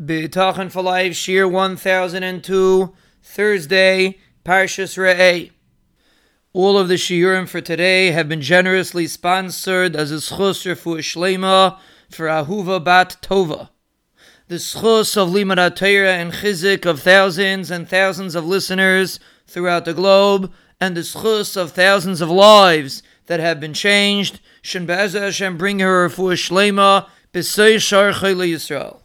Bitachon for Life, Shiur 1002, Thursday, Parshas Re'eh. All of the shiurim for today have been generously sponsored as a schus refuah shlema for Ahuva Bat Tova. The schus of Limud Torah and chizuk of thousands and thousands of listeners throughout the globe, and the schus of thousands of lives that have been changed. Shin Hashem bring her refuah shlema b'sei shar Yisrael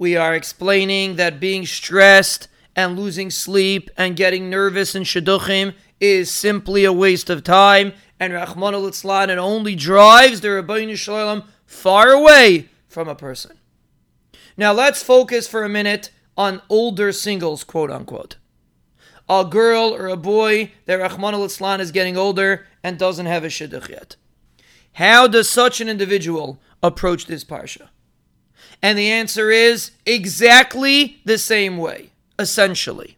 we are explaining that being stressed and losing sleep and getting nervous in shidduchim is simply a waste of time, and Rahman al it only drives the Ribbono Shel Olam far away from a person. Now let's focus for a minute on older singles, quote unquote. A girl or a boy that Rahman al is getting older and doesn't have a shidduch yet. How does such an individual approach this parsha? And the answer is exactly the same way, essentially.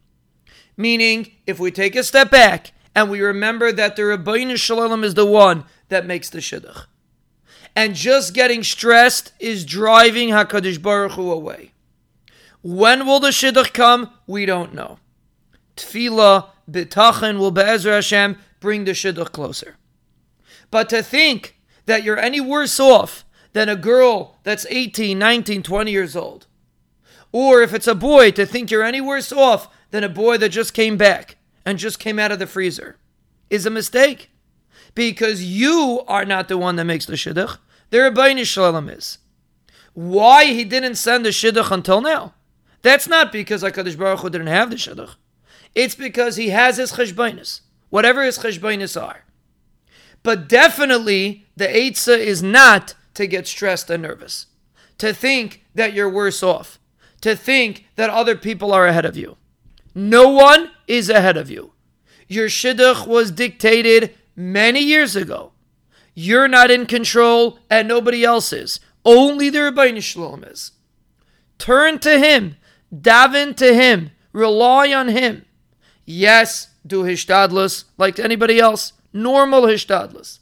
Meaning, if we take a step back and we remember that the Ribbono Shel Olam is the one that makes the Shidduch. And just getting stressed is driving HaKadosh Baruch Hu away. When will the Shidduch come? We don't know. Tefillah, Bitachon will Be'ezra Hashem bring the Shidduch closer. But to think that you're any worse off than a girl that's 18, 19, 20 years old. Or if it's a boy, to think you're any worse off than a boy that just came back and just came out of the freezer is a mistake. Because you are not the one that makes the shidduch. The Ribbono Shel Olam is. Why he didn't send the shidduch until now? That's not because HaKadosh Baruch Hu didn't have the shidduch. It's because he has his cheshbainis, whatever his cheshbainis are. But definitely, the Eitzah is not to get stressed and nervous, to think that you're worse off, to think that other people are ahead of you. No one is ahead of you. Your shidduch was dictated many years ago. You're not in control and nobody else is. Only the Ribbono Shel Olam is. Turn to him, daven to him, rely on him. Yes, do hishtadlus like anybody else, normal hishtadlus.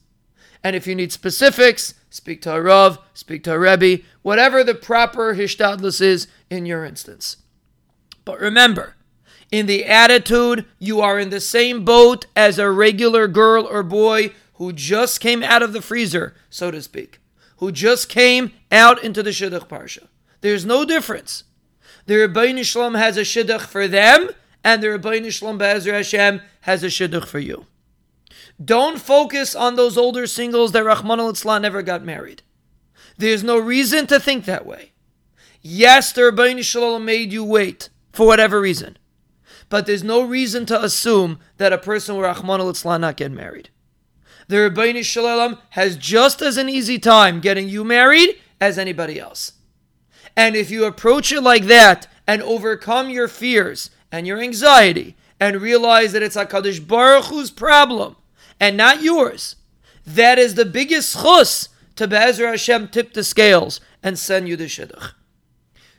And if you need specifics, speak to a Rav, speak to a Rebbe, whatever the proper hishtadlus is in your instance. But remember, in the attitude, you are in the same boat as a regular girl or boy who just came out of the freezer, so to speak, who just came out into the Shidduch Parsha. There's no difference. The Ribbono Shel Olam has a Shidduch for them, and the Ribbono Shel Olam Be'ezra Hashem has a Shidduch for you. Don't focus on those older singles that Rahman al never got married. There's no reason to think that way. Yes, the Ribbono Shel Olam made you wait for whatever reason. But there's no reason to assume that a person with Rahman al not get married. The Ribbono Shel Olam has just as an easy time getting you married as anybody else. And if you approach it like that and overcome your fears and your anxiety and realize that it's HaKadosh Baruch Hu's problem and not yours. That is the biggest chus to Be'ezra Hashem tip the scales and send you the shidduch.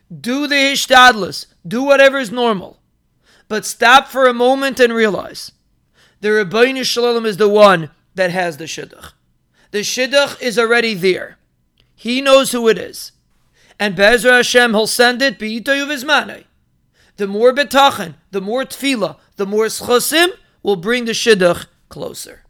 Do the hishtadlus, do whatever is normal, but stop for a moment and realize the Ribbono Shel Olam is the one that has the shidduch. The shidduch is already there. He knows who it is. And Be'ezra Hashem, he'll send it, The more bitachon, the more tefillah, the more schusim will bring the shidduch closer.